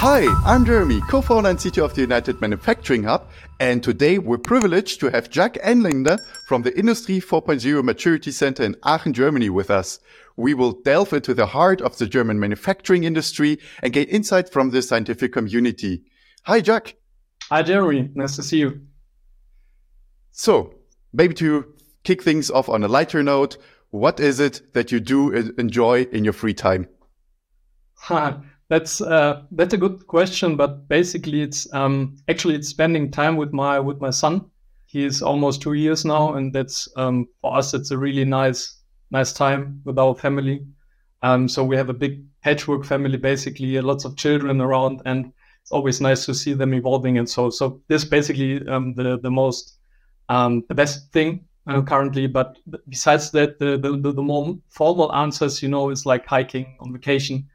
Hi, I'm Jeremy, co-founder and CTO of the United Manufacturing Hub, and today we're privileged to have Jacques Engländer from the Industry 4.0 Maturity Center in Aachen, Germany with us. We will delve into the heart of the German manufacturing industry and gain insight from the scientific community. Hi, Jacques. Hi, Jeremy. Nice to see you. So, maybe to kick things off on a lighter note, what is it that you do enjoy in your free time? that's uh, that's a good question, but basically, it's um, actually it's spending time with my with my son. He is almost two years now, and that's um, for us. It's a really nice nice time with our family. Um, so we have a big patchwork family, basically, lots of children around, and it's always nice to see them evolving. And so, so this basically um, the the most um, the best thing uh, currently. But besides that, the, the the more formal answers, you know, is like hiking on vacation.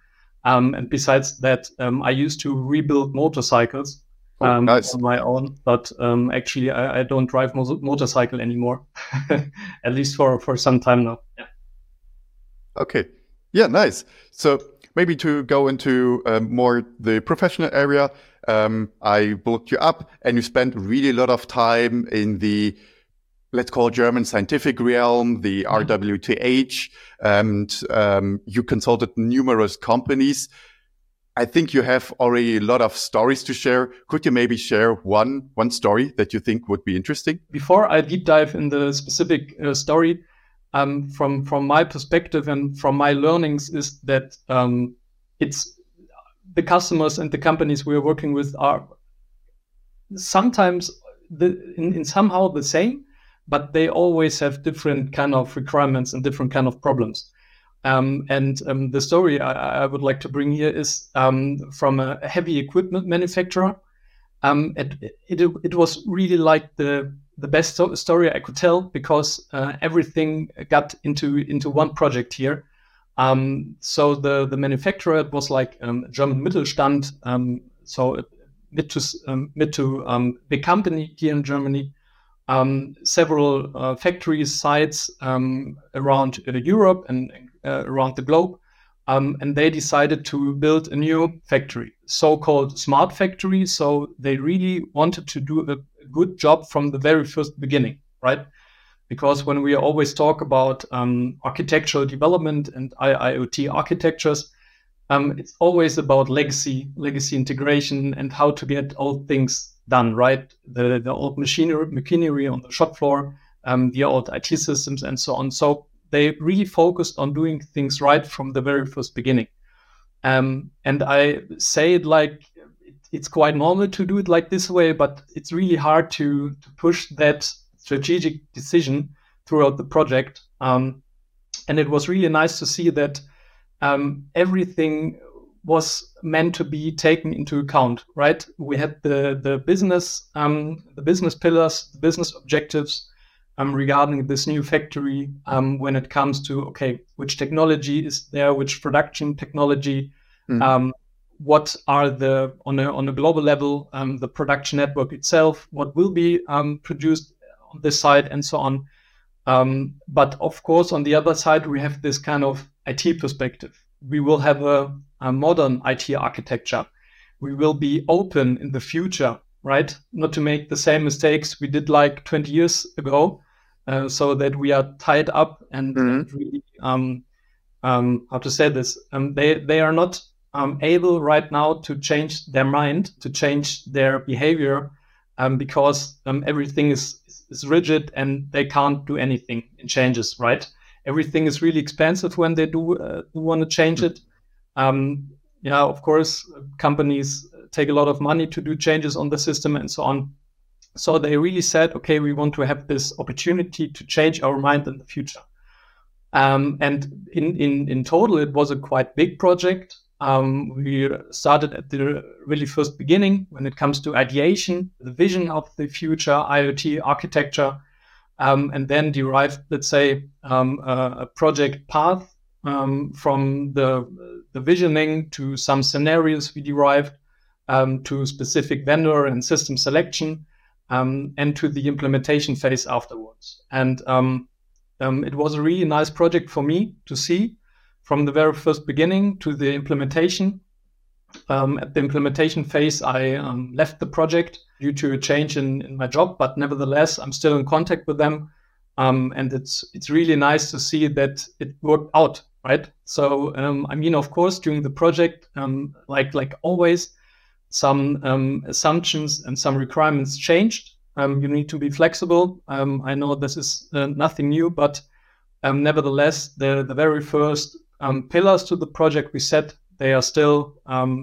Um, and besides that, um, I used to rebuild motorcycles oh, um, nice. on my own, but um, actually I, I, don't drive mo- motorcycle anymore, at least for, for some time now. Yeah. Okay. Yeah, nice. So maybe to go into um, more the professional area, um, I looked you up and you spent really a lot of time in the let's call German scientific realm, the mm-hmm. RWTH, and um, you consulted numerous companies. I think you have already a lot of stories to share. Could you maybe share one one story that you think would be interesting? Before I deep dive in the specific uh, story, um, from from my perspective and from my learnings, is that um, it's the customers and the companies we are working with are sometimes the, in, in somehow the same, but they always have different kind of requirements and different kind of problems. Um, and um, the story I, I, would like to bring here is um, from a heavy equipment manufacturer. Um, it, it, it, was really like the the best story I could tell because uh, everything got into into one project here. Um, so the the manufacturer was like um, German Mittelstand, so mid to mid to big company here in Germany um, several uh, factory sites um, around uh, Europe and uh, around the globe. Um, and they decided to build a new factory, so-called smart factory. So they really wanted to do a good job from the very first beginning, right? Because when we always talk about um, architectural development and IoT architectures, um, it's always about legacy, legacy integration, and how to get old things done, right? The, the old machinery, machinery on the shop floor, um, the old IT systems, and so on. So they really focused on doing things right from the very first beginning. Um, and I say it like it's quite normal to do it like this way, but it's really hard to, to push that strategic decision throughout the project. Um, and it was really nice to see that um, everything was meant to be taken into account, right? We had the the business um, the business pillars, the business objectives um, regarding this new factory um, when it comes to okay, which technology is there, which production technology, mm. what are the on a on a global level um, the production network itself, what will be um, produced on this side, and so on. Um, but of course, on the other side, we have this kind of IT perspective. We will have a a modern IT architecture. We will be open in the future, right? Not to make the same mistakes we did like 20 years ago, uh, so that we are tied up and mm-hmm. really, um, um, how to say this? Um, they they are not um, able right now to change their mind, to change their behavior, um, because um, everything is is rigid and they can't do anything in changes, right? Everything is really expensive when they do, uh, do want to change mm-hmm. it. Um, yeah, of course, companies take a lot of money to do changes on the system and so on. So they really said, okay, we want to have this opportunity to change our mind in the future. Um, and in, in, in total, it was a quite big project. Um, we started at the really first beginning when it comes to ideation, the vision of the future IoT architecture, um, and then derived, let's say, um, a, a, project path um, from the the visioning to some scenarios we derived um, to specific vendor and system selection um, and to the implementation phase afterwards. And um, um, it was a really nice project for me to see from the very first beginning to the implementation. um, at the implementation phase, I left the project due to a change in, in my job, but nevertheless, I'm still in contact with them. Um, and it's it's really nice to see that it worked out, right? So um, I mean, of course, during the project, um, like like always, some um, assumptions and some requirements changed. Um, you need to be flexible. Um, I know this is uh, nothing new, but nevertheless, the the very first pillars to the project we set they are still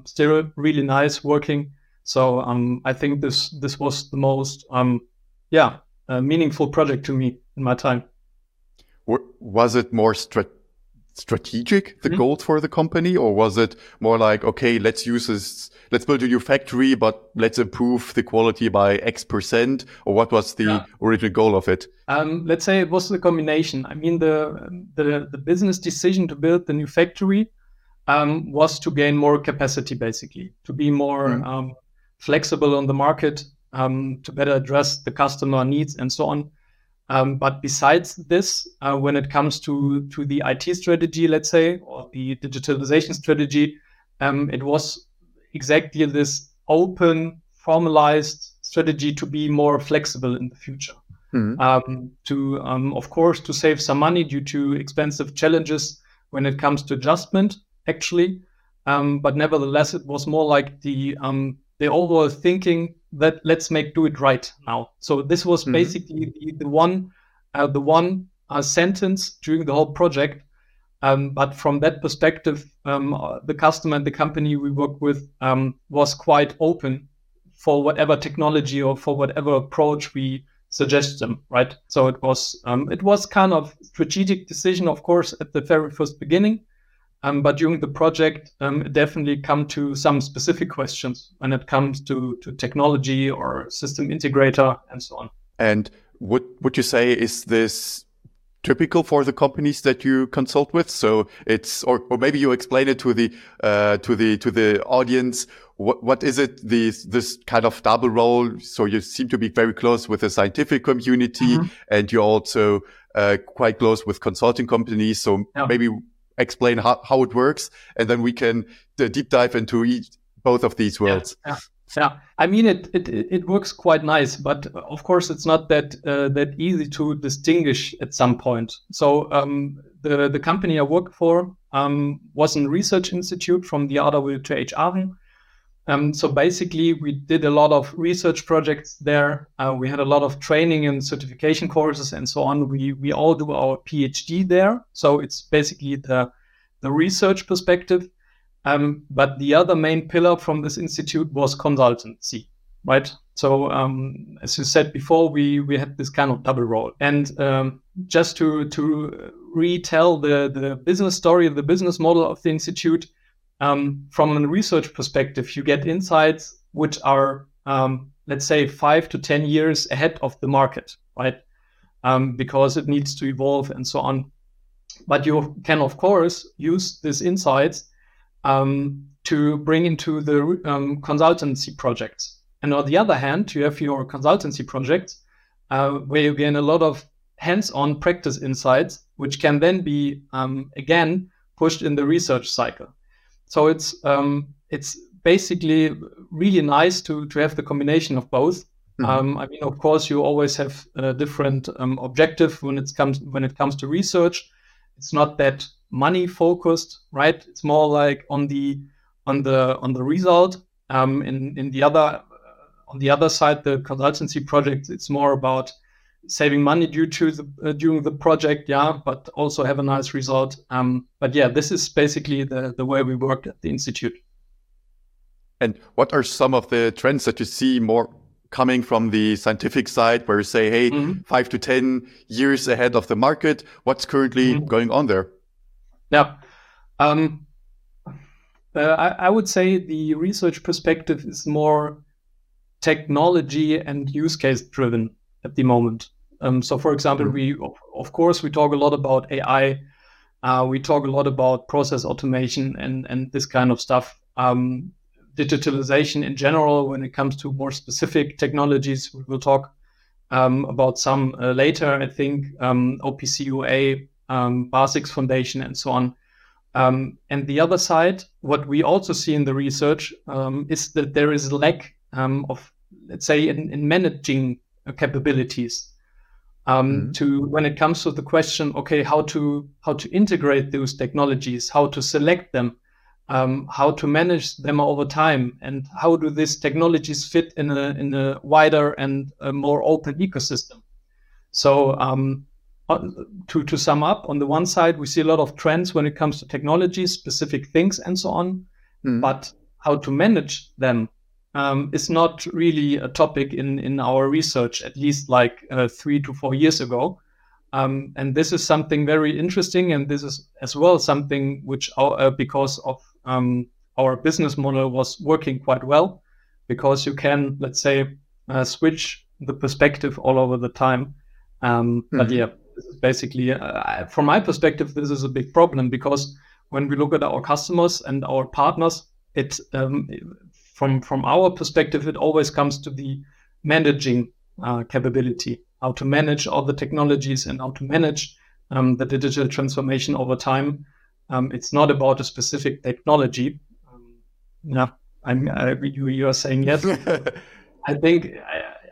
still really nice working. So I think this this was the most yeah meaningful project to me in my time. Was it more stra- strategic, the mm-hmm. goal for the company, or was it more like, okay, let's use this, let's build a new factory, but let's improve the quality by X percent? Or what was the yeah. original goal of it? Um, let's say it was the combination. I mean, the, the, the business decision to build the new factory um, was to gain more capacity, basically, to be more mm-hmm. um, flexible on the market, um, to better address the customer needs and so on. Um, but besides this, uh, when it comes to to the IT strategy, let's say, or the digitalization strategy, um, it was exactly this open, formalized strategy to be more flexible in the future. Mm-hmm. Um, to um, of course to save some money due to expensive challenges when it comes to adjustment, actually. Um, but nevertheless, it was more like the um, the overall thinking that let's make do it right now. So this was mm-hmm. basically the, the, one uh, the one uh, sentence during the whole project. Um, but from that perspective, um, uh, the customer and the company we work with um, was quite open for whatever technology or for whatever approach we suggest them. Right. So it was um, it was kind of strategic decision, of course, at the very first beginning. Um, but during the project, um, definitely come to some specific questions when it comes to, to technology or system integrator and so on. And would would you say is this typical for the companies that you consult with? So it's or, or maybe you explain it to the uh, to the to the audience. What what is it this this kind of double role? So you seem to be very close with the scientific community, mm -hmm. and you're also uh, quite close with consulting companies. So yeah. maybe explain how, how it works, and then we can uh, deep dive into each, both of these worlds. Yeah, yeah. yeah. I mean it, it it works quite nice, but of course it's not that uh, that easy to distinguish at some point. So um, the the company I work for um, was a research institute from the RWTH Aachen. Um, so basically, we did a lot of research projects there. Uh, we had a lot of training and certification courses and so on. We we all do our PhD there. So it's basically the the research perspective. Um, but the other main pillar from this institute was consultancy, right? So um, as you said before, we we had this kind of double role. And um, just to to retell the the business story, the business model of the institute um, from a research perspective, you get insights which are, um, let's say, five to 10 years ahead of the market, right? Um, because it needs to evolve and so on. But you can, of course, use these insights um, to bring into the um, consultancy projects. And on the other hand, you have your consultancy projects uh, where you gain a lot of hands-on practice insights, which can then be, um, again, pushed in the research cycle. So it's um, it's basically really nice to to have the combination of both. Mm-hmm. Um, I mean, of course, you always have a different um, objective when it comes when it comes to research. It's not that money focused, right? It's more like on the on the on the result. Um, in in the other on the other side, the consultancy project, it's more about saving money due to the uh, during the project yeah but also have a nice result. Um, but yeah this is basically the the way we work at the institute. And what are some of the trends that you see more coming from the scientific side where you say hey mm -hmm. five to ten years ahead of the market what's currently mm -hmm. going on there? Yeah. Um, uh, I, I would say the research perspective is more technology and use case driven at the moment. Um, so, for example, mm-hmm. we of, course we talk a lot about AI. Uh, we talk a lot about process automation and and this kind of stuff. Um, digitalization in general, when it comes to more specific technologies, we will talk um, about some uh, later. I think um, OPC UA, um, Foundation, and so on. Um, and the other side, what we also see in the research um, is that there is a lack um, of, let's say, in, in managing capabilities. Mm-hmm. To when it comes to the question, okay, how to how to integrate those technologies, how to select them, um, how to manage them over time, and how do these technologies fit in a in a wider and a more open ecosystem. So um, uh, to, to sum up, on the one side, we see a lot of trends when it comes to technology, specific things, and so on. Mm. But how to manage them um, is not really a topic in, in our research, at least like uh, three to four years ago. Um, and this is something very interesting. And this is as well something which, our, uh, because of um, our business model, was working quite well, because you can, let's say, uh, switch the perspective all over the time. Um, mm. But yeah, basically, uh, from my perspective, this is a big problem because when we look at our customers and our partners, it um, from from our perspective, it always comes to the managing uh, capability, how to manage all the technologies and how to manage um, the digital transformation over time. Um, it's not about a specific technology. Um, yeah, I'm, uh, you, you are saying yes. I think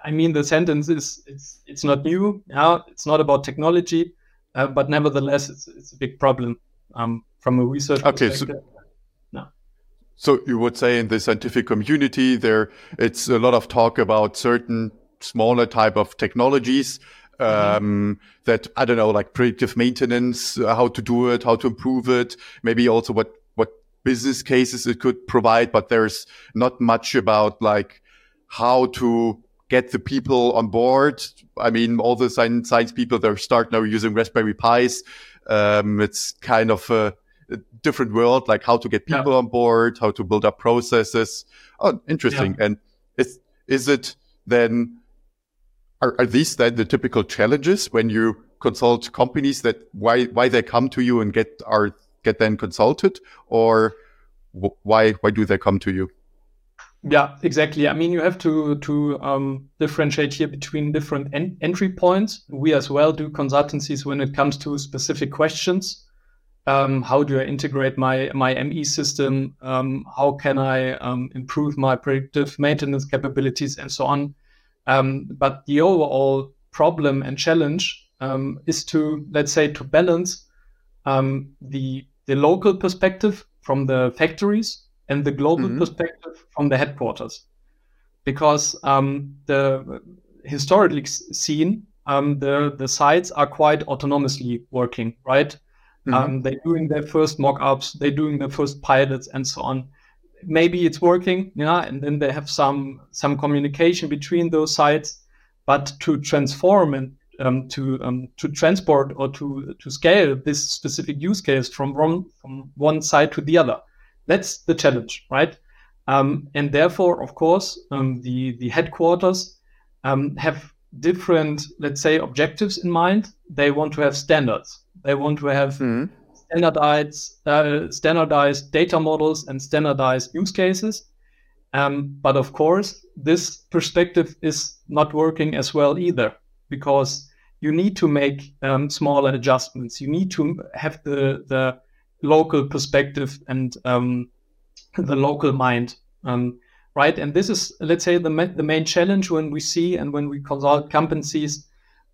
I mean, the sentence is it's it's not new. Yeah, it's not about technology, uh, but nevertheless, it's it's a big problem um, from a research okay, perspective. So- so you would say in the scientific community, there it's a lot of talk about certain smaller type of technologies mm-hmm. um, mm-hmm. that I don't know, like predictive maintenance, uh, how to do it, how to improve it, maybe also what what business cases it could provide. But there's not much about like how to get the people on board. I mean, all the science, science people, they start now using Raspberry Pis. Um, it's kind of a, different world, like how to get people yeah. on board, how to build up processes. Oh, interesting. Yeah. And is, is it then, are, are these then the typical challenges when you consult companies that why, why they come to you and get, are, get then consulted or why, why do they come to you? Yeah, exactly. I mean, you have to to um, differentiate here between different en- entry points. We as well do consultancies when it comes to specific questions. Um, how do I integrate my my ME system? Um, how can I um, improve my predictive maintenance capabilities and so on? Um, but the overall problem and challenge um, is to let's say to balance the the local perspective from the factories and the global mm-hmm. perspective from the headquarters. Because um, the historically seen, um, the, the sites are quite autonomously working, right? Mm-hmm. Um, they're doing their first mock-ups, they're doing their first pilots and so on. Maybe it's working, yeah, and then they have some some communication between those sites. But to transform and um, to um, to transport or to to scale this specific use case from one from one side to the other, that's the challenge, right? Um, and therefore, of course, um, the the headquarters um, have different, let's say, objectives in mind. They want to have standards. They want to have mm-hmm. standardized uh, standardized data models and standardized use cases. Um, but of course, this perspective is not working as well either because you need to make um, smaller adjustments. You need to have the the local perspective and um, the local mind, um, right? And this is, let's say, the, ma- the main challenge when we see and when we consult companies,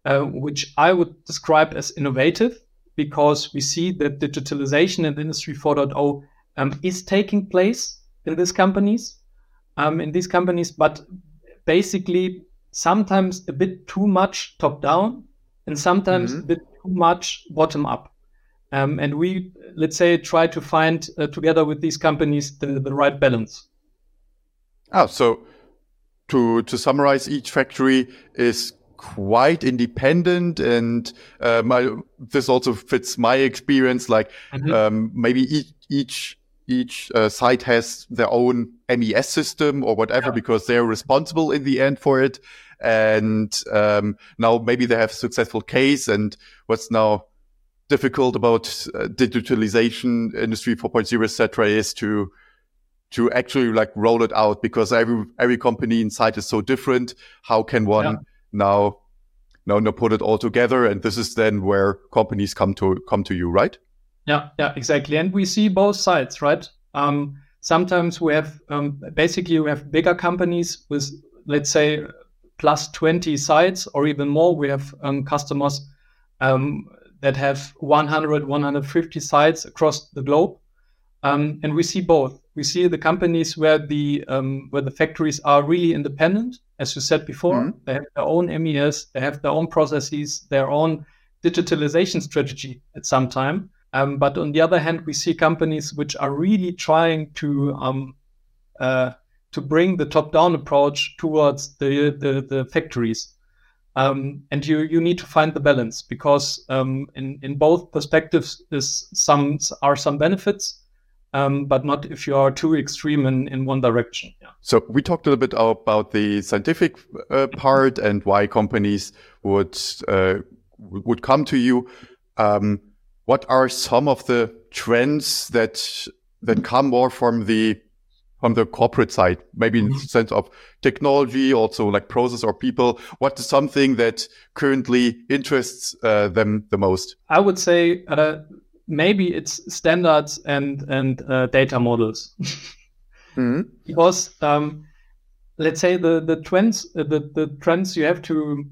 uh, which I would describe as innovative, because we see that digitalization in Industry 4.0 um, is taking place in these companies, um, in these companies, but basically sometimes a bit too much top down and sometimes mm-hmm. a bit too much bottom up. Um, and we, let's say, try to find uh, together with these companies the, the right balance. Oh, so to to summarize, each factory is quite independent, and uh, my, this also fits my experience. Like mm-hmm. um, maybe each each each uh, site has their own MES system or whatever yeah. because they're responsible in the end for it. And um, now maybe they have a successful case, and what's now difficult about uh, digitalization, industry 4.0, etc., is to to actually like roll it out because every every company inside is so different. How can one yeah. Now now now put it all together? And this is then where companies come to come to you, right? Yeah, yeah, exactly. And we see both sides, right? Um, sometimes we have um, basically we have bigger companies with let's say plus 20 sites or even more. We have um, customers um, that have 100, 150 sites across the globe. Um, and we see both. We see the companies where the um, where the factories are really independent, as you said before. Mm-hmm. They have their own MES, they have their own processes, their own digitalization strategy at some time. Um, but on the other hand, we see companies which are really trying to um, uh, to bring the top-down approach towards the the, the factories. Um, and you you need to find the balance because um, in in both perspectives is some are some benefits, um, but not if you are too extreme in, in one direction. Yeah. So we talked a little bit about the scientific uh, part and why companies would uh, would come to you. Um, what are some of the trends that that come more from the from the corporate side, maybe in the mm-hmm. sense of technology, also like process or people? What is something that currently interests uh, them the most? I would say uh, maybe it's standards and and uh, data models, mm-hmm. because um, let's say the the trends uh, the the trends you have to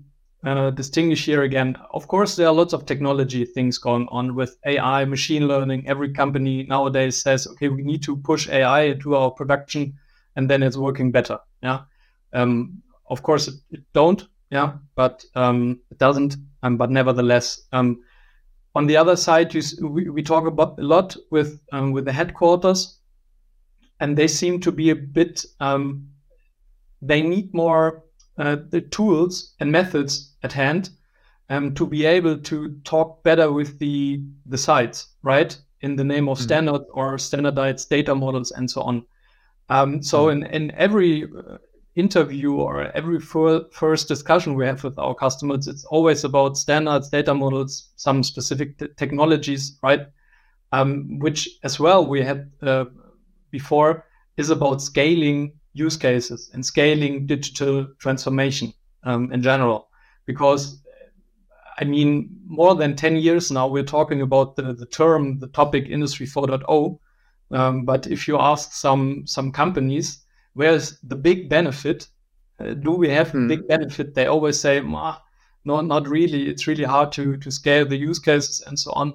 uh, distinguish here again. Of course, there are lots of technology things going on with AI, machine learning. Every company nowadays says, okay, we need to push AI into our production, and then it's working better. Yeah. Um, of course, it, it, don't. Yeah, but um, it doesn't. Um, but nevertheless, um, on the other side, you, we, we talk about a lot with um, with the headquarters, and they seem to be a bit. Um, they need more uh, the tools and methods at hand um, to be able to talk better with the the sites, right? In the name of mm-hmm. standard or standardized data models and so on. Um, so mm-hmm. in in every uh, interview or every fir- first discussion we have with our customers, it's always about standards, data models, some specific t- technologies, right? Um, which as well we had uh, before is about scaling use cases and scaling digital transformation um, in general. Because, I mean, more than 10 years now, we're talking about the, the term, the topic Industry 4.0. Um, but if you ask some, some companies, where's the big benefit? Uh, do we have hmm. big benefit? They always say, no, not really. It's really hard to, to scale the use cases and so on.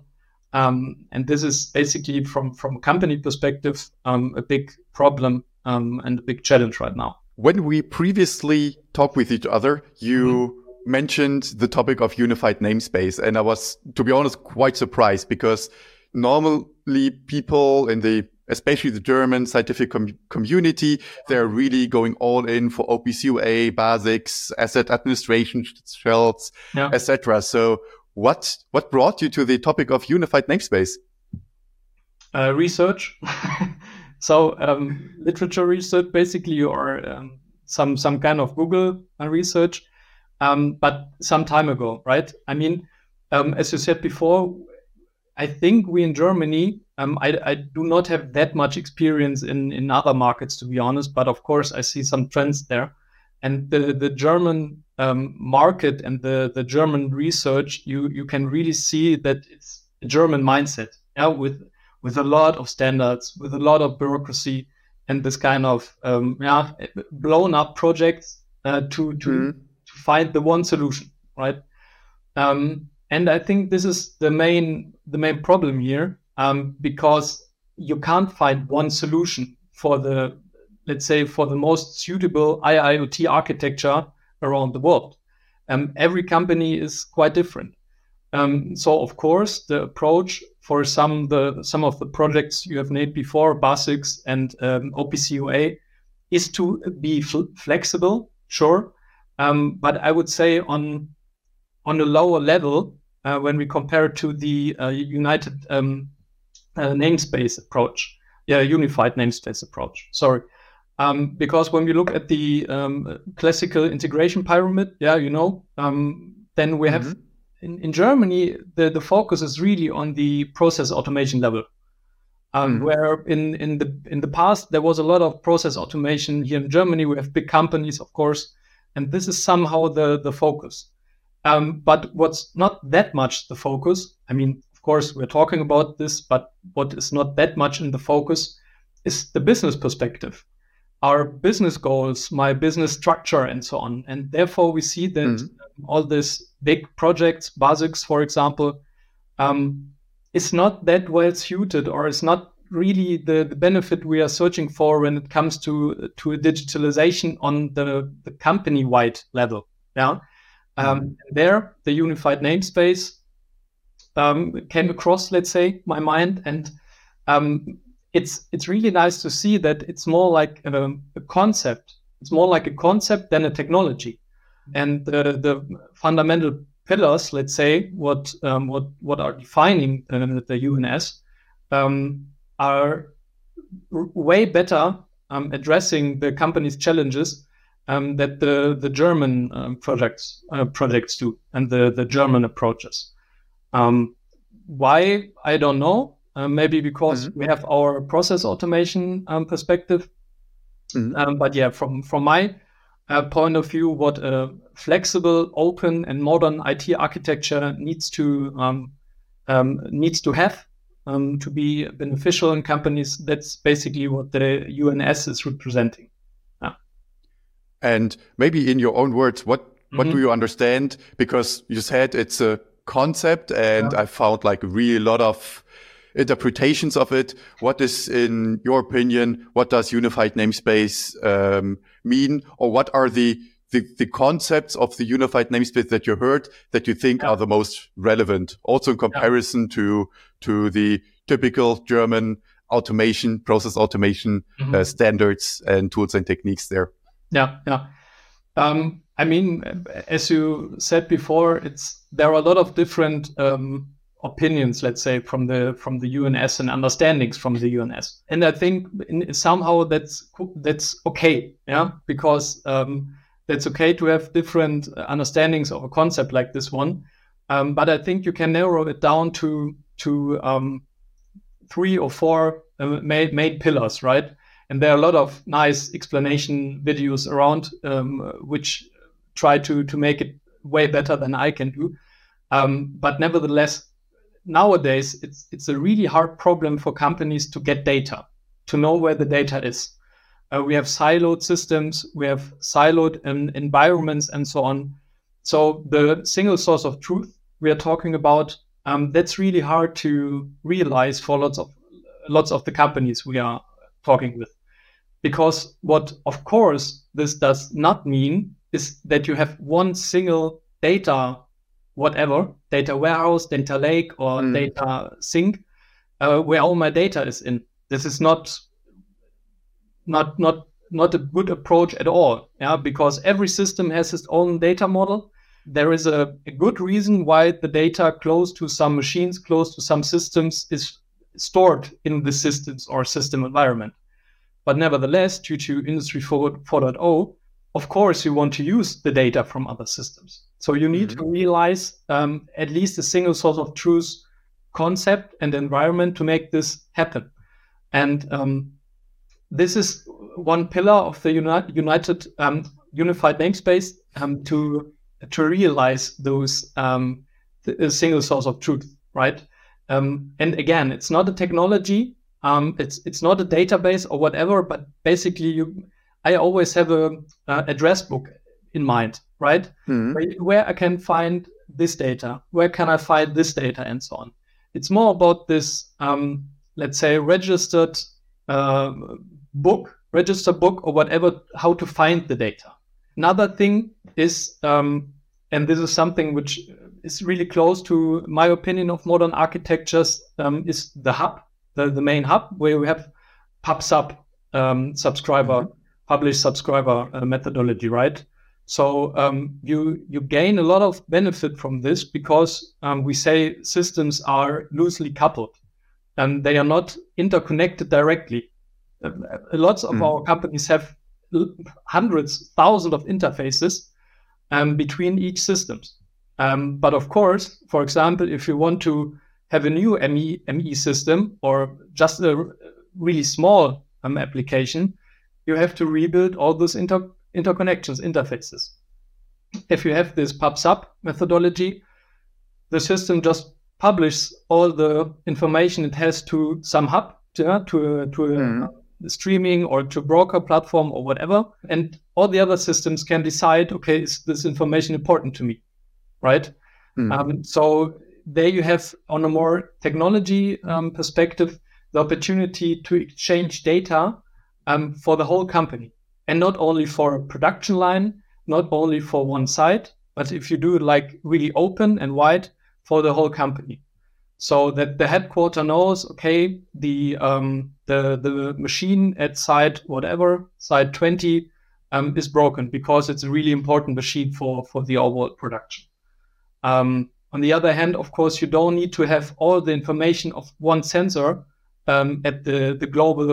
Um, and this is basically from from a company perspective um, a big problem um, and a big challenge right now. When we previously talked with each other, you mm-hmm. mentioned the topic of unified namespace. And I was, to be honest, quite surprised because normally people in the especially the German scientific com community, they're really going all in for OPC BaSyx, asset administration shells, yeah. etc. So what what brought you to the topic of unified namespace? Uh, research. So um, literature research, basically, or um, some some kind of Google research, um, but some time ago, right? I mean, um, as you said before, I think we in Germany, um, I, I, do not have that much experience in in other markets, to be honest. But of course, I see some trends there, and the the German um, market and the the German research, you you can really see that it's a German mindset, yeah, with with a lot of standards, with a lot of bureaucracy, and this kind of um, yeah blown up projects uh, to to mm. to find the one solution, right? Um, and I think this is the main the main problem here um, because you can't find one solution for the let's say for the most suitable IIoT architecture around the world. Um, every company is quite different. Um, so of course the approach for some the some of the projects you have named before, BaSyx and um, OPC UA, is to be fl- flexible, sure, um, but I would say on on a lower level uh, when we compare it to the uh, United um, uh, namespace approach, yeah, unified namespace approach. Sorry. Um, because when we look at the um, classical integration pyramid, yeah, you know, um, then we have mm-hmm in, in Germany, the, the focus is really on the process automation level. Um, mm. Where in, in the in the past there was a lot of process automation here in Germany. We have big companies, of course, and this is somehow the the focus. Um, but what's not that much the focus. I mean, of course, we're talking about this, but what is not that much in the focus is the business perspective, our business goals, my business structure, and so on. And therefore, we see that mm-hmm. all these big projects, BaSyx, for example, um, is not that well suited or is not really the, the benefit we are searching for when it comes to to a digitalization on the, the company wide level. Yeah. Um, mm-hmm. There, the unified namespace um, came across, let's say, my mind, and um, it's it's really nice to see that it's more like a, a, concept. It's more like a concept than a technology, and the, the fundamental pillars, let's say, what um, what what are defining the, the UNS, um, are way better um, addressing the company's challenges um, that the the German um, projects uh, projects do and the the German approaches. Um, why I don't know. Uh, maybe because mm-hmm. we have our process automation um, perspective. Mm-hmm. but yeah, from from my uh, point of view, what a flexible, open, and modern IT architecture needs to um, um, needs to have um, to be beneficial in companies. That's basically what the UNS is representing. And maybe in your own words, what what mm-hmm. do you understand? Because you said it's a concept, and yeah. I found like really a lot of interpretations of it. What is, in your opinion, what does unified namespace um, mean, or what are the, the, the concepts of the unified namespace that you heard that you think yeah. are the most relevant, also in comparison yeah. to to the typical German automation, process automation mm-hmm. uh, standards and tools and techniques there. Yeah, yeah. Um, I mean, as you said before, it's there are a lot of different um, opinions, let's say, from the from the UNS and understandings from the UNS. And I think in, somehow that's that's okay, yeah, because um, that's okay to have different understandings of a concept like this one. Um, but I think you can narrow it down to to um, three or four uh, main, main pillars, right? And there are a lot of nice explanation videos around, um, which try to to make it way better than I can do. Um, but nevertheless, nowadays it's it's a really hard problem for companies to get data, to know where the data is. Uh, we have siloed systems, we have siloed um, environments, and so on. So the single source of truth we are talking about um, that's really hard to realize for lots of lots of the companies we are talking with, because what of course this does not mean is that you have one single data whatever data warehouse, data lake, or mm. data sink, uh, where all my data is in. This is not not not not a good approach at all. Yeah, because every system has its own data model. There is a, a good reason why the data close to some machines, close to some systems, is stored in the systems or system environment. But nevertheless, due to Industry 4.0, of course, you want to use the data from other systems. So you need mm-hmm. to realize um, at least a single source of truth concept and environment to make this happen. And um, this is one pillar of the uni- united um, unified namespace um, to to realize those um, the, single source of truth, right? Um, and again, it's not a technology, it's it's not a database or whatever, but basically you. I always have a, a address book in mind, right? Mm-hmm. Where, where, I can find this data, where can I find this data, and so on. It's more about this, um, let's say, registered uh, book, register book, or whatever, how to find the data. Another thing is, um, and this is something which is really close to my opinion of modern architectures, um, is the hub, the, the main hub, where we have pub sub um, subscriber, mm-hmm. publish subscriber uh, methodology, right? So um, you you gain a lot of benefit from this because um, we say systems are loosely coupled and they are not interconnected directly. Uh, lots of mm. our companies have hundreds, thousands of interfaces um, between each systems. Um, but of course, for example, if you want to have a new ME, ME system or just a really small um, application, you have to rebuild all those inter interconnections, interfaces. If you have this pub sub methodology, the system just publishes all the information it has to some hub, to, to, to mm. a streaming or to broker platform or whatever. And all the other systems can decide, okay, is this information important to me? Right? Mm. Um, so there you have, on a more technology um, perspective, the opportunity to exchange data um, for the whole company and not only for a production line, not only for one site, but if you do it like really open and wide for the whole company, so that the headquarter knows, okay, the um, the the machine at site whatever site twenty um, is broken because it's a really important machine for for the overall production. Um, on the other hand, of course, you don't need to have all the information of one sensor um, at the the global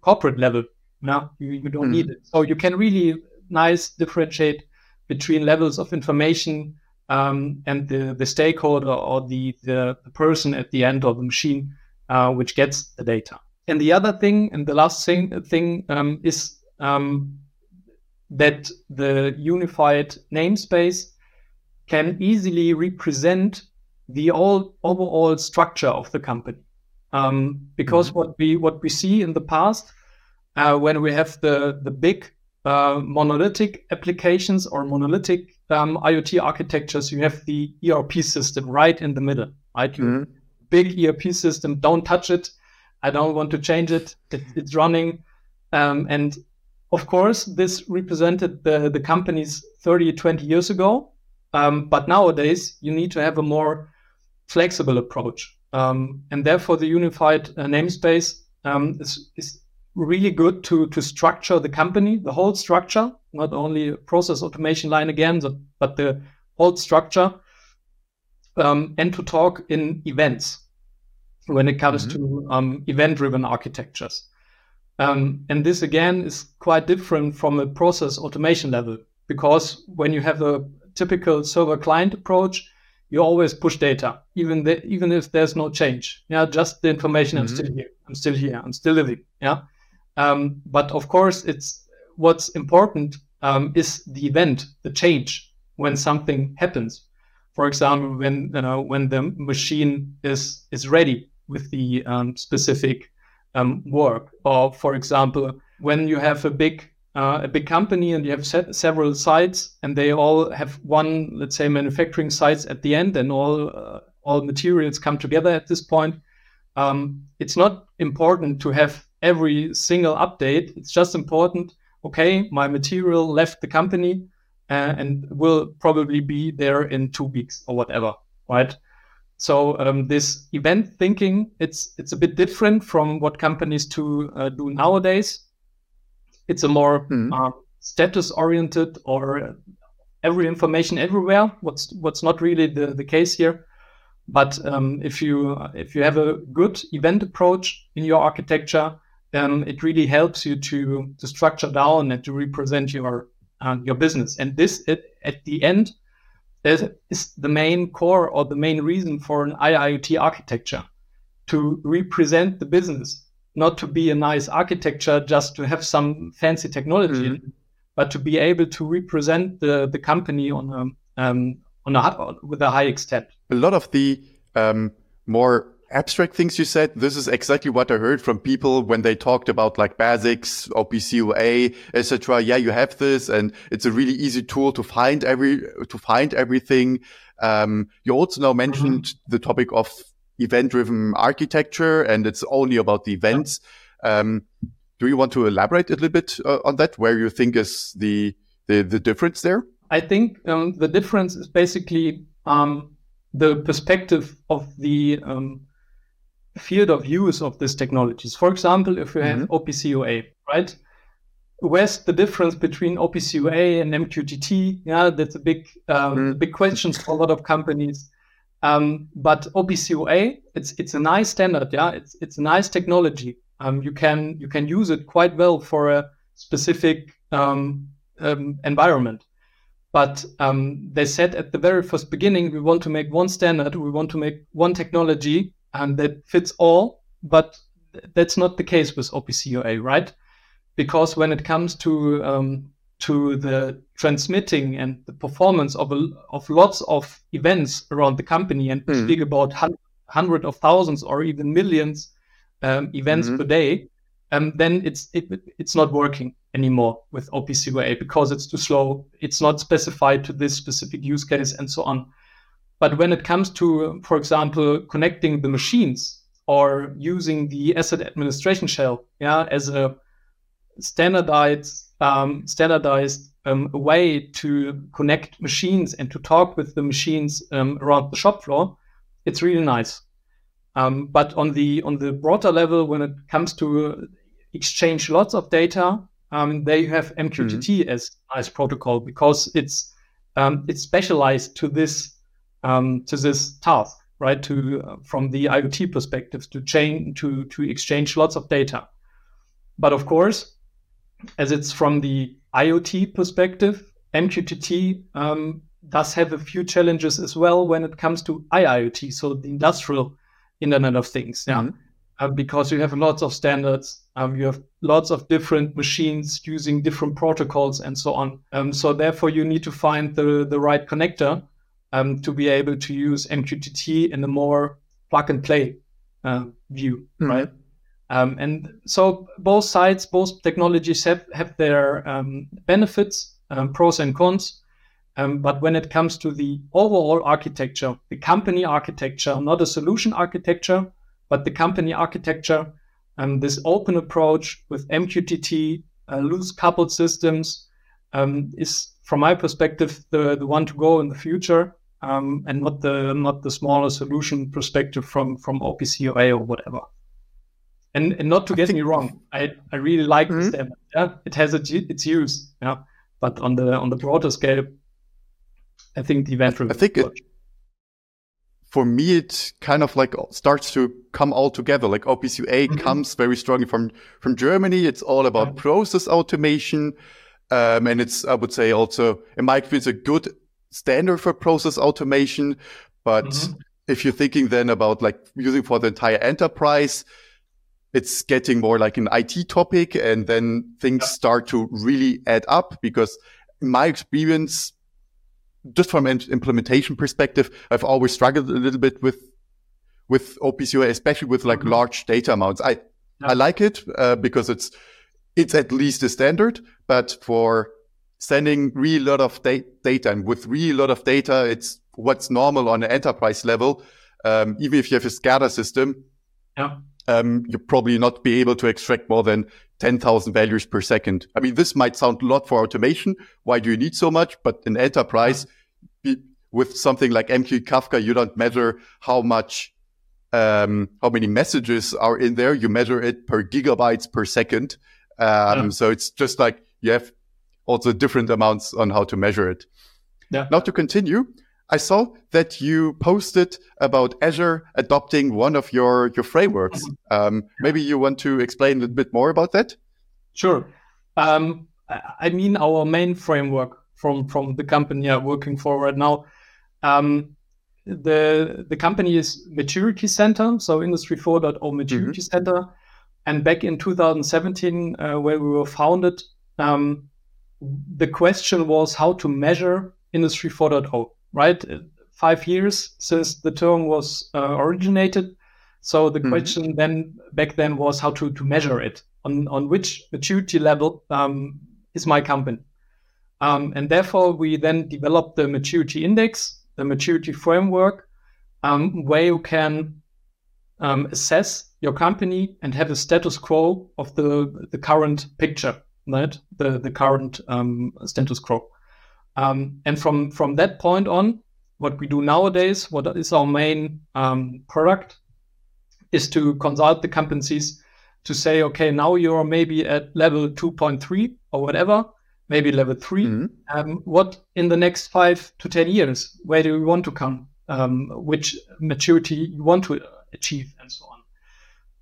corporate level no, you, you don't mm. need it. So you can really nice differentiate between levels of information um, and the, the stakeholder or the, the, the, person at the end of the machine uh, which gets the data. And the other thing, and the last thing, thing um, is um, that the unified namespace can easily represent the all, overall structure of the company. Um, because mm-hmm. what we what we see in the past uh, when we have the the big uh, monolithic applications or monolithic um, IoT architectures, you have the ERP system right in the middle, right? Mm-hmm. big ERP system, don't touch it. I don't want to change it. it it's running, um, and of course, this represented the the companies 30, 20 years ago. Um, but nowadays, you need to have a more flexible approach, um, and therefore the unified uh, namespace um, is, is really good to to structure the company, the whole structure, not only process automation line again, but the whole structure, um, and to talk in events when it comes mm-hmm. to um, event-driven architectures. Um, and this again is quite different from a process automation level because when you have a typical server-client approach, you always push data, even the, even if there's no change. Yeah, just the information. Mm-hmm. I'm still here. I'm still here. I'm still living. Yeah. Um, but of course, it's what's important um, is the event, the change when something happens. For example, when you know when the machine is is ready with the um, specific um, work, or for example, when you have a big uh, a big company and you have set several sites and they all have one, let's say, manufacturing sites at the end, and all uh, all materials come together at this point. Um, it's not important to have every single update. It's just important. Okay, my material left the company uh, and will probably be there in two weeks or whatever, right? So um, this event thinking, it's it's a bit different from what companies to uh, do nowadays. It's a more mm. uh, status oriented or every information everywhere. What's what's not really the, the case here. But um, if you if you have a good event approach in your architecture, um, it really helps you to to structure down and to represent your uh, your business. And this, it, at the end, is, is the main core or the main reason for an IIoT architecture to represent the business, not to be a nice architecture just to have some fancy technology, mm-hmm. but to be able to represent the the company on a um, on a with a high extent. A lot of the um, more abstract things you said, this is exactly what I heard from people when they talked about like BaSyx, OPC etc. Yeah, you have this and it's a really easy tool to find every, to find everything. Um, you also now mentioned mm-hmm. the topic of event driven architecture and it's only about the events. Um, do you want to elaborate a little bit uh, on that, where you think is the, the, the difference there? I think um, the difference is basically um, the perspective of the um, field of use of these technologies. For example, if you have mm-hmm. OPC right? Where's the difference between OPC and MQTT? Yeah, that's a big, um, mm-hmm. big question for a lot of companies. Um, but OPC it's it's a nice standard. Yeah, it's it's a nice technology. Um, you can you can use it quite well for a specific um, um, environment. But um, they said at the very first beginning, we want to make one standard, we want to make one technology, and that fits all. But that's not the case with OPC right? Because when it comes to um, to the transmitting and the performance of a, of lots of events around the company, and we mm. speak about hundreds hundreds of thousands or even millions um, events mm-hmm. per day, um, then it's it, it's not working anymore with OPC UA because it's too slow. It's not specified to this specific use case and so on. But when it comes to, for example, connecting the machines or using the asset administration shell, yeah, as a standardized um, standardized um, way to connect machines and to talk with the machines um, around the shop floor, it's really nice. Um, but on the on the broader level, when it comes to exchange lots of data, um, they have MQTT mm-hmm. as nice protocol because it's um, it's specialized to this um, to this task, right? To uh, from the IoT perspective, to chain to to exchange lots of data. But of course, as it's from the IoT perspective, MQTT um, does have a few challenges as well when it comes to IIoT, so the industrial Internet of Things. Yeah. Mm-hmm. Uh, because you have lots of standards, um, you have lots of different machines using different protocols and so on. Um, so therefore, you need to find the the right connector um, to be able to use MQTT in a more plug and play uh, view, mm-hmm. right? Um, and so both sides, both technologies have, have their um, benefits, um, pros and cons. Um, but when it comes to the overall architecture, the company architecture, not a solution architecture, but the company architecture, um, this open approach with MQTT, uh, loose coupled systems, um, is from my perspective the, the one to go in the future. and not the not the smaller solution perspective from from OPC UA or whatever. And, and not to get me wrong, I, I really like mm-hmm. the standard. Yeah, it has a, its use. Yeah, but on the on the broader scale, I think the event I think it, for me, it kind of like starts to come all together. Like OPC UA mm-hmm. comes very strongly from from Germany. It's all about yeah. process automation, um, and it's I would say also in my experience a good standard for process automation. But mm-hmm. if you're thinking then about like using for the entire enterprise, it's getting more like an IT topic and then things yeah. start to really add up because in my experience, just from an implementation perspective, I've always struggled a little bit with, with OPC UA, especially with like mm-hmm. large data amounts. I, yeah. I like it, uh, because it's, it's at least a standard, but for sending really lot of da- data and with really lot of data, it's what's normal on an enterprise level. Um, even if you have a SCADA system, yeah um, you probably not be able to extract more than 10,000 values per second. I mean, this might sound a lot for automation. Why do you need so much? But in enterprise, with something like MQ Kafka, you don't measure how much, um, how many messages are in there. You measure it per gigabytes per second. Um, yeah. So it's just like you have also different amounts on how to measure it. Yeah. Now to continue, I saw that you posted about Azure adopting one of your, your frameworks. Mm-hmm. Um, maybe you want to explain a little bit more about that? Sure. Um, I mean, our main framework from, from the company I'm working for right now. Um, the, the company is Maturity Center, so Industry 4.0 Maturity mm-hmm. Center. And back in 2017, uh, where we were founded, um, the question was how to measure Industry 4.0 right? Five years since the term was uh, originated. So the mm-hmm. question then back then was how to, to measure it on, on which maturity level um, is my company. Um, and therefore, we then developed the maturity index, the maturity framework, um, where you can um, assess your company and have a status quo of the, the current picture, right? The, the current um, status quo. Um, and from from that point on, what we do nowadays, what is our main um, product, is to consult the companies to say, okay, now you're maybe at level 2.3 or whatever, maybe level 3 mm-hmm. um, what in the next five to 10 years, where do you want to come? Um, which maturity you want to achieve, and so on.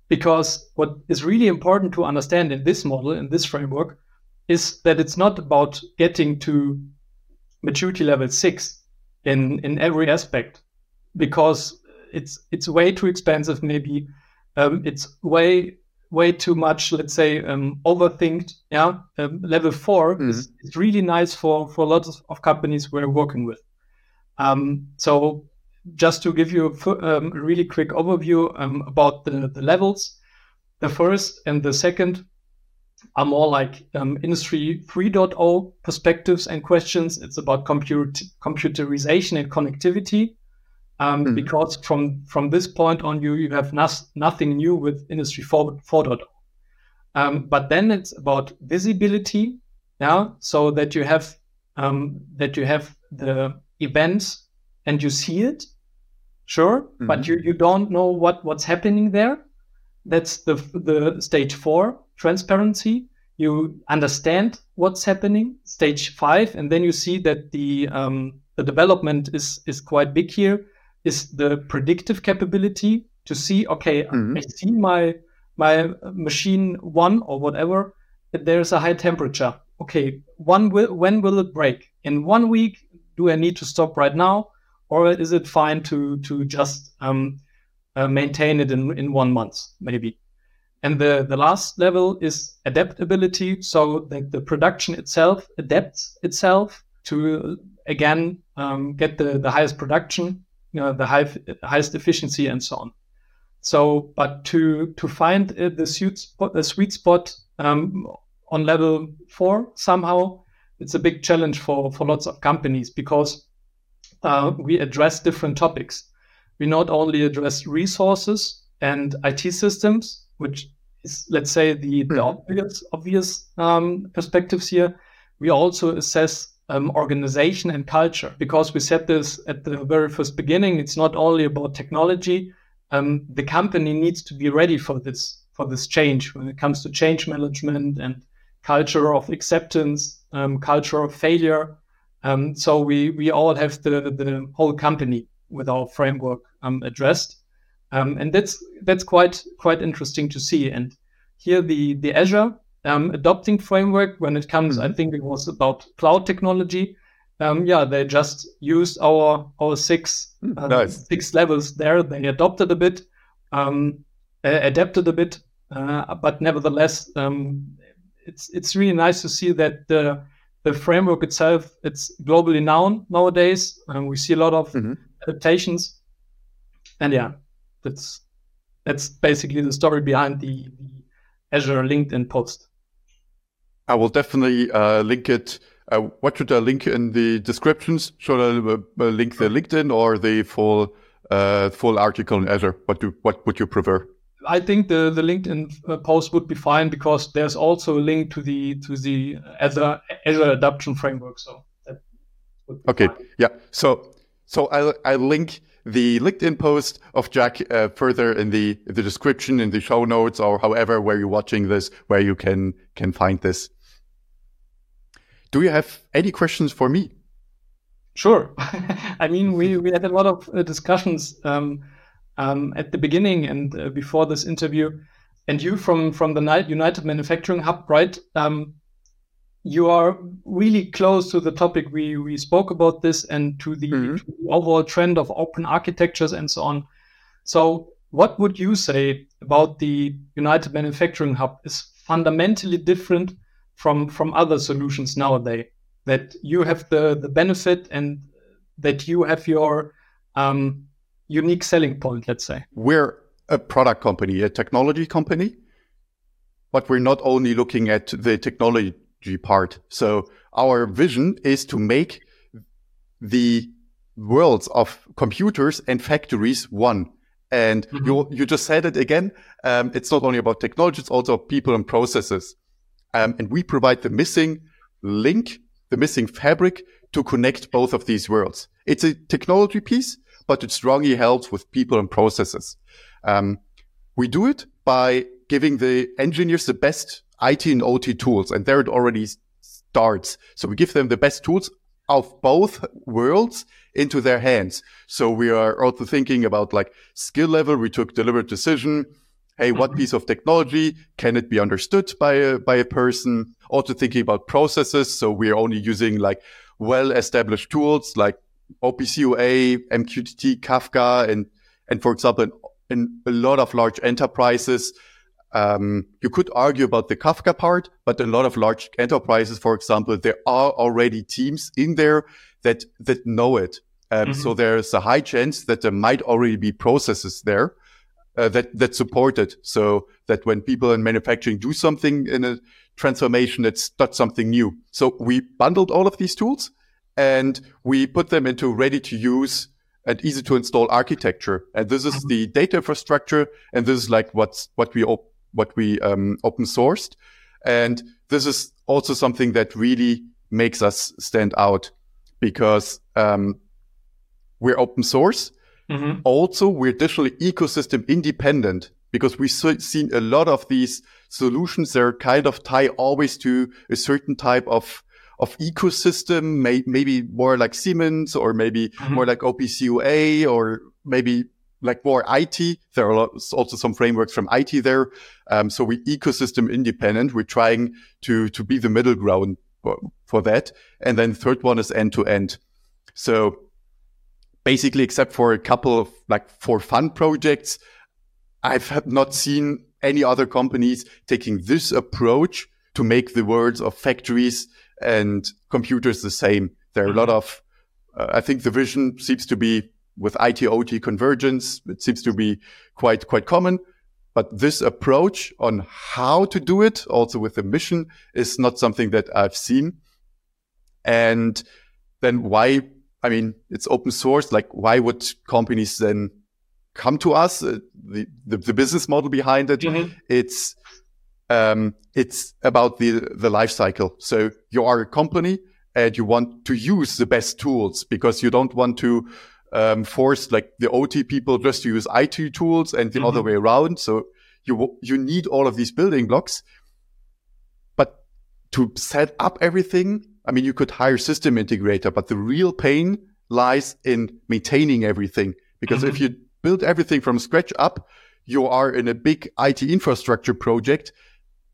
Because what is really important to understand in this model, in this framework, is that it's not about getting to maturity level six in in every aspect because it's it's way too expensive maybe um, it's way way too much let's say um, overthinked yeah um, level 4 mm-hmm. is, is, really nice for for a lot of, companies we're working with um, so just to give you a, um, a really quick overview um, about the, the levels, the first and the second are more like um, industry 3.0 perspectives and questions. It's about comput- computerization and connectivity. Um, mm-hmm. Because from from this point on, you you have nas- nothing new with industry 4, 4.0. Um, but then it's about visibility, yeah, so that you have um, that you have the events and you see it, sure, mm-hmm. but you, you don't know what what's happening there. That's the the stage four transparency. You understand what's happening. Stage five, and then you see that the um, the development is is quite big here. Is the predictive capability to see? Okay, mm-hmm. I see my my machine one or whatever. There's a high temperature. Okay, one will, when will it break? In one week? Do I need to stop right now, or is it fine to to just um, uh, maintain it in in one month maybe? And the, the last level is adaptability, so that the production itself adapts itself to again um, get the, the highest production, you know, the high, highest efficiency, and so on. So, but to to find uh, the sweet spot, the sweet spot um, on level four somehow, it's a big challenge for for lots of companies because uh, we address different topics. We not only address resources and IT systems, which is let's say the, the hmm. obvious obvious um, perspectives here. We also assess um, organization and culture because we said this at the very first beginning. It's not only about technology. Um, the company needs to be ready for this for this change when it comes to change management and culture of acceptance, um, culture of failure. Um, so we we all have the the whole company with our framework um, addressed. Um, and that's that's quite quite interesting to see. And here the the Azure um, adopting framework when it comes, mm-hmm. I think it was about cloud technology. Um, yeah, they just used our our six hmm, uh, nice. six levels there. They adopted a bit, um, adapted a bit, uh, but nevertheless, um, it's it's really nice to see that the the framework itself it's globally known nowadays. Um, we see a lot of mm-hmm. adaptations, and yeah, that's that's basically the story behind the, the Azure LinkedIn post. I will definitely uh, link it. Uh, what should I link in the descriptions? Should I uh, uh link the LinkedIn or the full uh, full article in Azure? What do what would you prefer? I think the the LinkedIn uh, post would be fine because there's also a link to the to the Azure Azure adoption framework. So okay, fine. yeah. So so I I link the LinkedIn post of Jacques uh, further in the the description, in the show notes, or however where you're watching this, where you can can find this. Do you have any questions for me? Sure. I mean, we, we had a lot of uh, discussions um, um, at the beginning and uh, before this interview. And you from from the United Manufacturing Hub, right? Um, you are really close to the topic we we spoke about this and to the, mm-hmm. to the, overall trend of open architectures and so on. So, what would you say about the United Manufacturing Hub is fundamentally different from from other solutions nowadays? That you have the the benefit and that you have your um, unique selling point. Let's say we're a product company, a technology company, but we're not only looking at the technology part. So our vision is to make the worlds of computers and factories one. And mm-hmm. you you just said it again. Um, it's not only about technology; it's also people and processes. Um, and we provide the missing link, the missing fabric to connect both of these worlds. It's a technology piece, but it strongly helps with people and processes. Um, we do it by giving the engineers the best IT and OT tools, and there it already starts. So we give them the best tools of both worlds into their hands. So we are also thinking about like skill level. We took deliberate decision. Hey, what mm-hmm. piece of technology can it be understood by a, by a person? Also thinking about processes. So we are only using like well established tools like OPC UA, MQTT, Kafka, and, and for example, in, in a lot of large enterprises, um, you could argue about the Kafka part, but a lot of large enterprises, for example, there are already teams in there that that know it. Um, mm-hmm. So there's a high chance that there might already be processes there uh, that that support it. So that when people in manufacturing do something in a transformation, it's not something new. So we bundled all of these tools and we put them into ready to use and easy to install architecture. And this is mm-hmm. the data infrastructure. And this is like what's what we op- what we um, open sourced. And this is also something that really makes us stand out because um, we're open source. Mm-hmm. Also, we're digitally ecosystem independent because we've seen a lot of these solutions that are kind of tie always to a certain type of of ecosystem, may, maybe more like Siemens or maybe mm-hmm. more like OPC UA or maybe like more IT. There are also some frameworks from IT there. Um, so we ecosystem independent. We're trying to, to be the middle ground for, for that. And then third one is end to end. So basically, except for a couple of like for fun projects, I've not seen any other companies taking this approach to make the worlds of factories and computers the same. There are a lot mm-hmm. of, uh, I think the vision seems to be with IT OT convergence. It seems to be quite, quite common. But this approach on how to do it, also with the mission, is not something that I've seen. And then why? I mean, it's open source. Like, why would companies then come to us? Uh, the, the, the business model behind it, mm-hmm. it's um, it's about the the life cycle. So you are a company and you want to use the best tools because you don't want to um, force like the OT people just to use IT tools and the mm-hmm. other way around. So you you need all of these building blocks. But to set up everything, I mean, you could hire system integrator, but the real pain lies in maintaining everything. Because mm-hmm. if you build everything from scratch up, you are in a big IT infrastructure project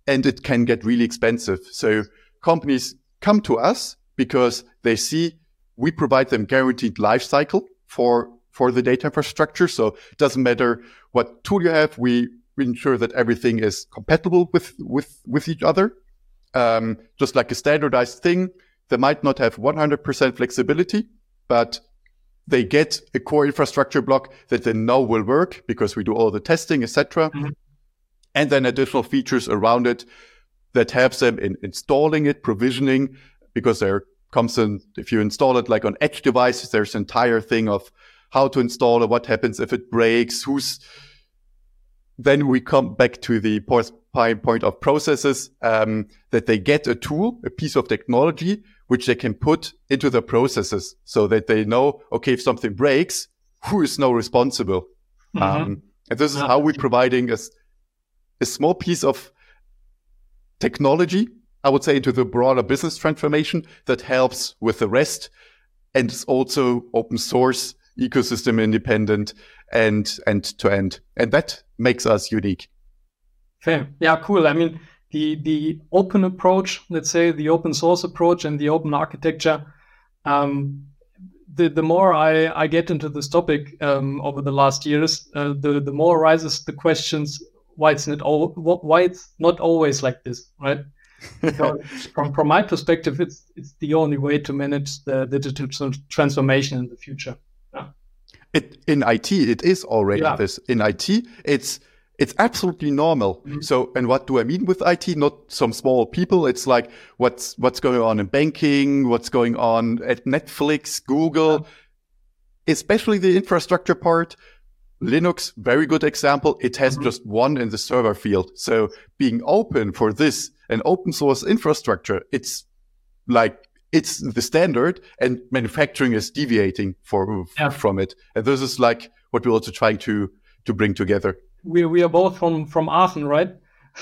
and it can get really expensive. So companies come to us because they see we provide them guaranteed life cycle for for the data infrastructure. So it doesn't matter what tool you have. We, ensure that everything is compatible with with with each other. Um, just like a standardized thing, they might not have 100% flexibility, but they get a core infrastructure block that they know will work because we do all the testing, etc. Mm-hmm. And then additional features around it that helps them in installing it, provisioning, because there comes in, if you install it like on edge devices, there's an entire thing of how to install it, what happens if it breaks, who's, then we come back to the point of processes, um, that they get a tool, a piece of technology, which they can put into the processes so that they know, okay, if something breaks, who is now responsible? Mm-hmm. Um, and this is how we're providing a, a small piece of technology I would say, into the broader business transformation that helps with the rest and is also open source, ecosystem independent and end to end. And that makes us unique. Fair. Yeah, cool. I mean, the, the open approach, let's say the open source approach and the open architecture, um, the, the more I, I get into this topic um, over the last years, uh, the, the more arises the questions why it's not why it's not always like this, right? From from my perspective, it's it's the only way to manage the digital transformation in the future. Yeah. It in IT, it is already yeah. this. In IT, it's it's absolutely normal. Mm-hmm. So, and what do I mean with IT? Not some small people. It's like what's what's going on in banking, what's going on at Netflix, Google, yeah. especially the infrastructure part. Linux, very good example. It has mm-hmm. just won in the server field. So being open for this an open source infrastructure, it's like it's the standard and manufacturing is deviating for, yeah. from it. And this is like what we're also trying to, to bring together. We, we are both from, from Aachen, right?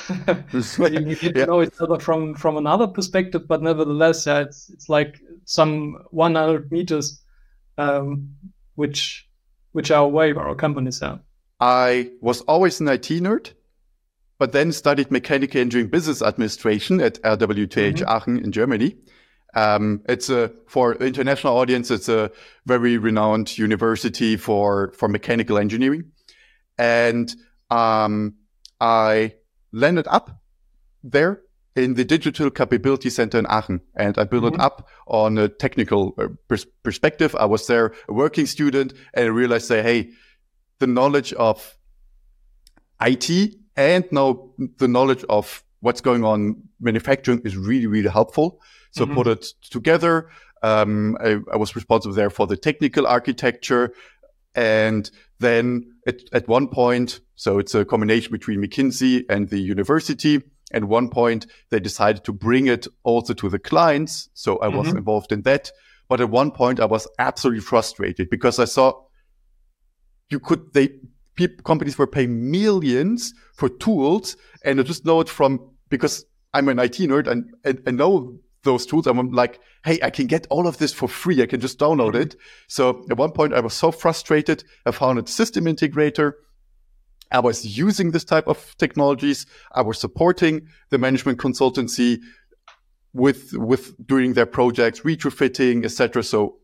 you get yeah. to know each other from, from another perspective, but nevertheless, yeah, it's, it's like some 100 meters, um, which, which are away our companies are. I was always an IT nerd but then studied mechanical engineering business administration at RWTH mm-hmm. Aachen in Germany. Um, it's a, for international audience, it's a very renowned university for, for mechanical engineering. And, um, I landed up there in the digital capability center in Aachen and I built mm-hmm. it up on a technical uh, pers- perspective. I was there a working student and I realized say, Hey, the knowledge of IT and now the knowledge of what's going on manufacturing is really, really helpful. So mm-hmm. put it together. Um, I, I, was responsible there for the technical architecture. And then at, at one point, so it's a combination between McKinsey and the university. At one point, they decided to bring it also to the clients. So I mm-hmm. was involved in that. But at one point, I was absolutely frustrated because I saw you could, they, people, companies were paying millions for tools. And I just know it from, because I'm an IT nerd and, I know those tools. I'm like, Hey, I can get all of this for free. I can just download mm-hmm. it. So at one point I was so frustrated. I found a system integrator I was using this type of technologies. I was supporting the management consultancy with with doing their projects, retrofitting, etc. So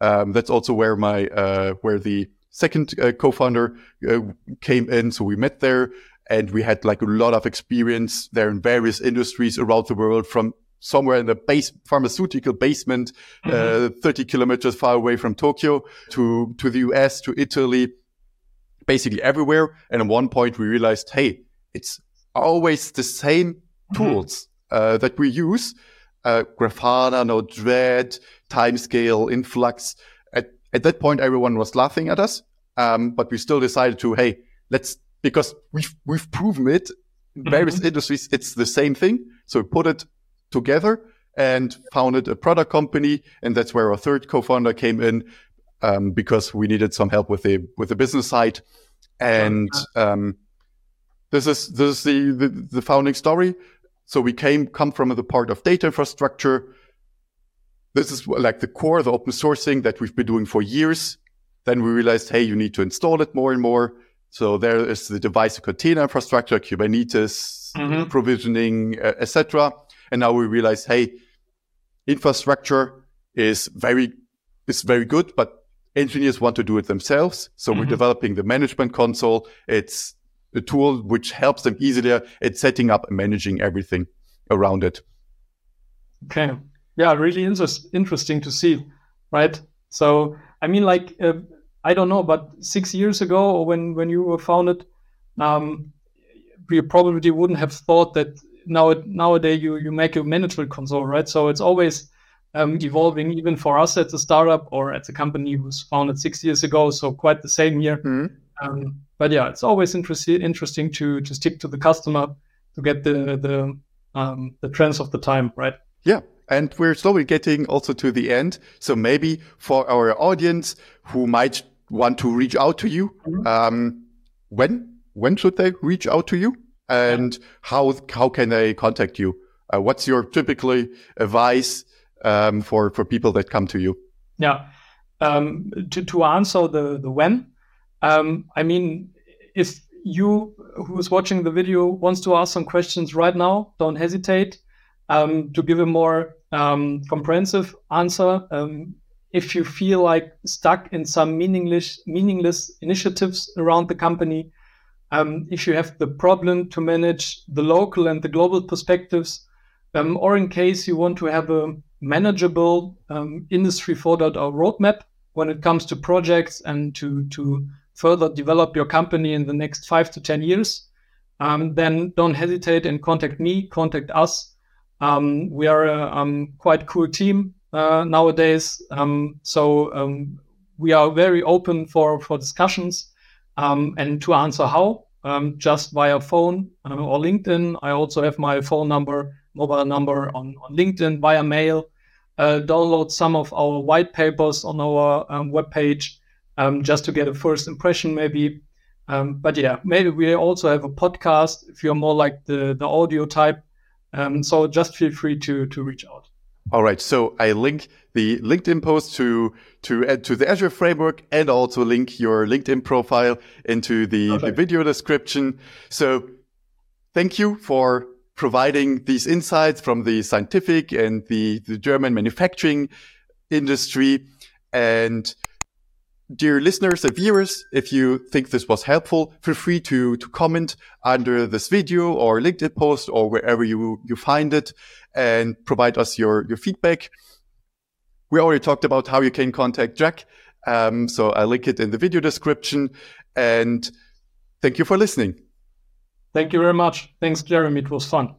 um, that's also where my uh, where the second uh, co-founder uh, came in. So we met there, and we had like a lot of experience there in various industries around the world, from somewhere in the base pharmaceutical basement, uh, mm-hmm. 30 kilometers far away from Tokyo, to to the US, to Italy, basically everywhere. And at one point we realized, hey, it's always the same mm-hmm. tools uh, that we use. Uh, Grafana, Node-RED, Timescale, Influx. At, at that point, everyone was laughing at us. Um, but we still decided to, hey, let's, because we've, we've proven it in mm-hmm. various industries, it's the same thing. So we put it together and founded a product company. And that's where our third co-founder came in um, because we needed some help with the with the business side, and um, this is this is the, the, the founding story. So we came come from the part of data infrastructure. This is like the core, the open sourcing that we've been doing for years. Then we realized, hey, you need to install it more and more. So there is the device container infrastructure, Kubernetes, mm-hmm. provisioning, uh, etc. And now we realize, hey, infrastructure is very is very good, but engineers want to do it themselves. So mm-hmm. we're developing the management console. It's a tool which helps them easier at setting up and managing everything around it. Okay. Yeah, really inter- interesting to see, right? So, I mean, like, uh, I don't know, but six years ago, or when, when you were founded, um, we probably wouldn't have thought that now nowadays you, you make a management console, right? So it's always um, evolving even for us at the startup or at the company was founded six years ago. So quite the same year. Mm-hmm. Um, but yeah, it's always interesting interesting to to stick to the customer to get the the um, the trends of the time, right? Yeah. And we're slowly getting also to the end. So maybe for our audience who might want to reach out to you, mm-hmm. um, when when should they reach out to you, and how how can they contact you? Uh, what's your typically advice um, for for people that come to you? Yeah, um, to to answer the the when, um, I mean, if you who is watching the video wants to ask some questions right now, don't hesitate um, to give a more um, comprehensive answer. Um, if you feel like stuck in some meaningless meaningless initiatives around the company, um, if you have the problem to manage the local and the global perspectives, um, or in case you want to have a manageable um, Industry 4.0 roadmap when it comes to projects and to, to further develop your company in the next five to 10 years, um, then don't hesitate and contact me, contact us. Um, we are a um, quite cool team uh, nowadays. Um, so um, we are very open for, for discussions and to answer how, just via phone or LinkedIn. I also have my phone number mobile number on, on LinkedIn via mail. Uh, download some of our white papers on our um, webpage um, just to get a first impression, maybe. Um, but yeah, maybe we also have a podcast if you're more like the, the audio type. Um, so just feel free to to reach out. All right. So I link the LinkedIn post to to add to the Azure framework and also link your LinkedIn profile into the, the video description. So thank you for providing these insights from the scientific and the, the German manufacturing industry. And dear listeners and viewers, if you think this was helpful, feel free to, to comment under this video or LinkedIn post or wherever you, you find it and provide us your, your feedback. We already talked about how you can contact Jacques. Um, so I'll link it in the video description. And thank you for listening. Thank you very much. Thanks, Jeremy. It was fun.